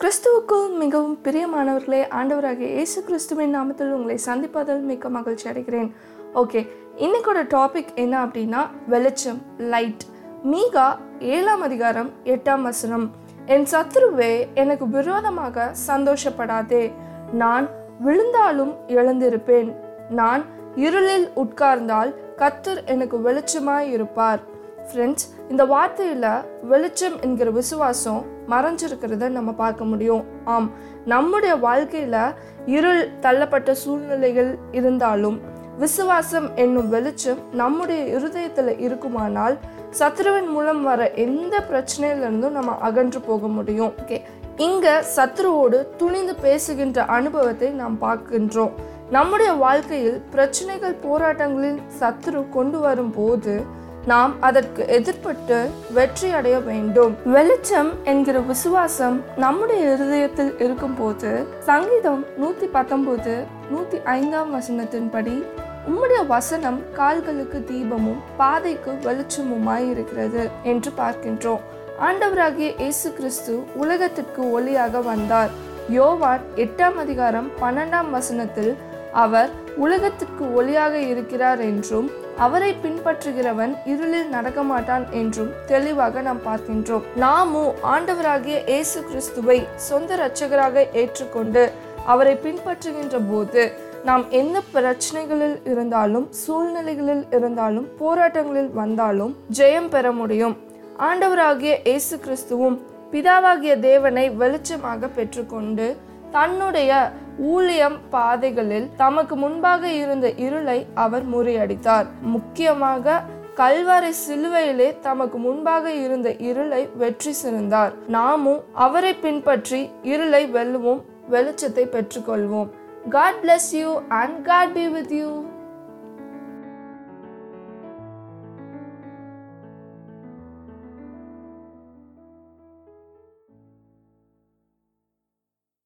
கிறிஸ்துவுக்குள் மிகவும் பிரியமானவர்களே ஆண்டவராகிய இயேசு கிறிஸ்துவின் நாமத்தில் உங்களை சந்திப்பதில் மிக்க மகிழ்ச்சி அடைகிறேன். ஓகே இன்னைக்கோட டாபிக் என்ன அப்படின்னா வெளிச்சம் லைட் மீகா ஏழாம் அதிகாரம் எட்டாம் வசனம். என் சத்ருவே எனக்கு விரோதமாக சந்தோஷப்படாதே. நான் விழுந்தாலும் எழுந்திருப்பேன். நான் இருளில் உட்கார்ந்தால் கத்தர் எனக்கு வெளிச்சமாய் இருப்பார். ஃப்ரெண்ட்ஸ் இந்த வார்த்தையில் வெளிச்சம் என்கிற விசுவாசம் மறைஞ்சிருக்கிறத நம்ம பார்க்க முடியும். ஆம் நம்முடைய வாழ்க்கையில் இருள் தள்ளப்பட்ட சூழ்நிலைகள் இருந்தாலும் விசுவாசம் என்னும் வெளிச்சம் நம்முடைய இருதயத்தில் இருக்குமானால் சத்ருவின் மூலம் வர எந்த பிரச்சனையிலிருந்தும் நம்ம அகன்று போக முடியும். ஓகே இங்கே சத்ருவோடு துணிந்து பேசுகின்ற அனுபவத்தை நாம் பார்க்கின்றோம். நம்முடைய வாழ்க்கையில் பிரச்சனைகள் போராட்டங்களில் சத்ரு கொண்டு வரும்போது நாம் அதற்கு எதிர்பட்டு வெற்றி அடைய வேண்டும். வெளிச்சம் என்கிற விசுவாசம் நம்முடைய இருதயத்தில் இருக்கும்போது சங்கீதம் நூத்தி பத்தொன்பது நூத்தி ஐந்தாம் வசனத்தின்படி உம்முடைய வசனம் கால்களுக்கு தீபமும் பாதைக்கு வெளிச்சமுமாய் இருக்கிறது என்று பார்க்கின்றோம். ஆண்டவராகிய இயேசு கிறிஸ்து உலகத்திற்கு ஒளியாக வந்தார். யோவான் எட்டாம் அதிகாரம் பன்னெண்டாம் வசனத்தில் அவர் உலகத்திற்கு ஒளியாக இருக்கிறார் என்றும் அவரை பின்பற்றுகிறவன் இருளில் நடக்க மாட்டான் என்றும் தெளிவாக நாம் பார்க்கின்றோம். நாமோ ஆண்டவராகிய இயேசு கிறிஸ்துவை சொந்த இரட்சகராக ஏற்றுக்கொண்டு அவரை பின்பற்றுகின்ற போது நாம் எந்த பிரச்சனைகளில் இருந்தாலும் சூழ்நிலைகளில் இருந்தாலும் போராட்டங்களில் வந்தாலும் ஜெயம் பெற முடியும். ஆண்டவராகிய இயேசு கிறிஸ்துவும் பிதாவாகிய தேவனை வெளிச்சமாக பெற்றுக்கொண்டு தன்னுடைய ஊழியம் பாதைகளில் தமக்கு முன்பாக இருந்த இருளை அவர் முறியடித்தார். முக்கியமாக கல்வாரை சிலுவையிலே தமக்கு முன்பாக இருந்த இருளை வெற்றி சிறந்தார். நாமும் அவரை பின்பற்றி இருளை வெல்லுவோம் வெளிச்சத்தை பெற்றுக்கொள்வோம். God bless you and God be with you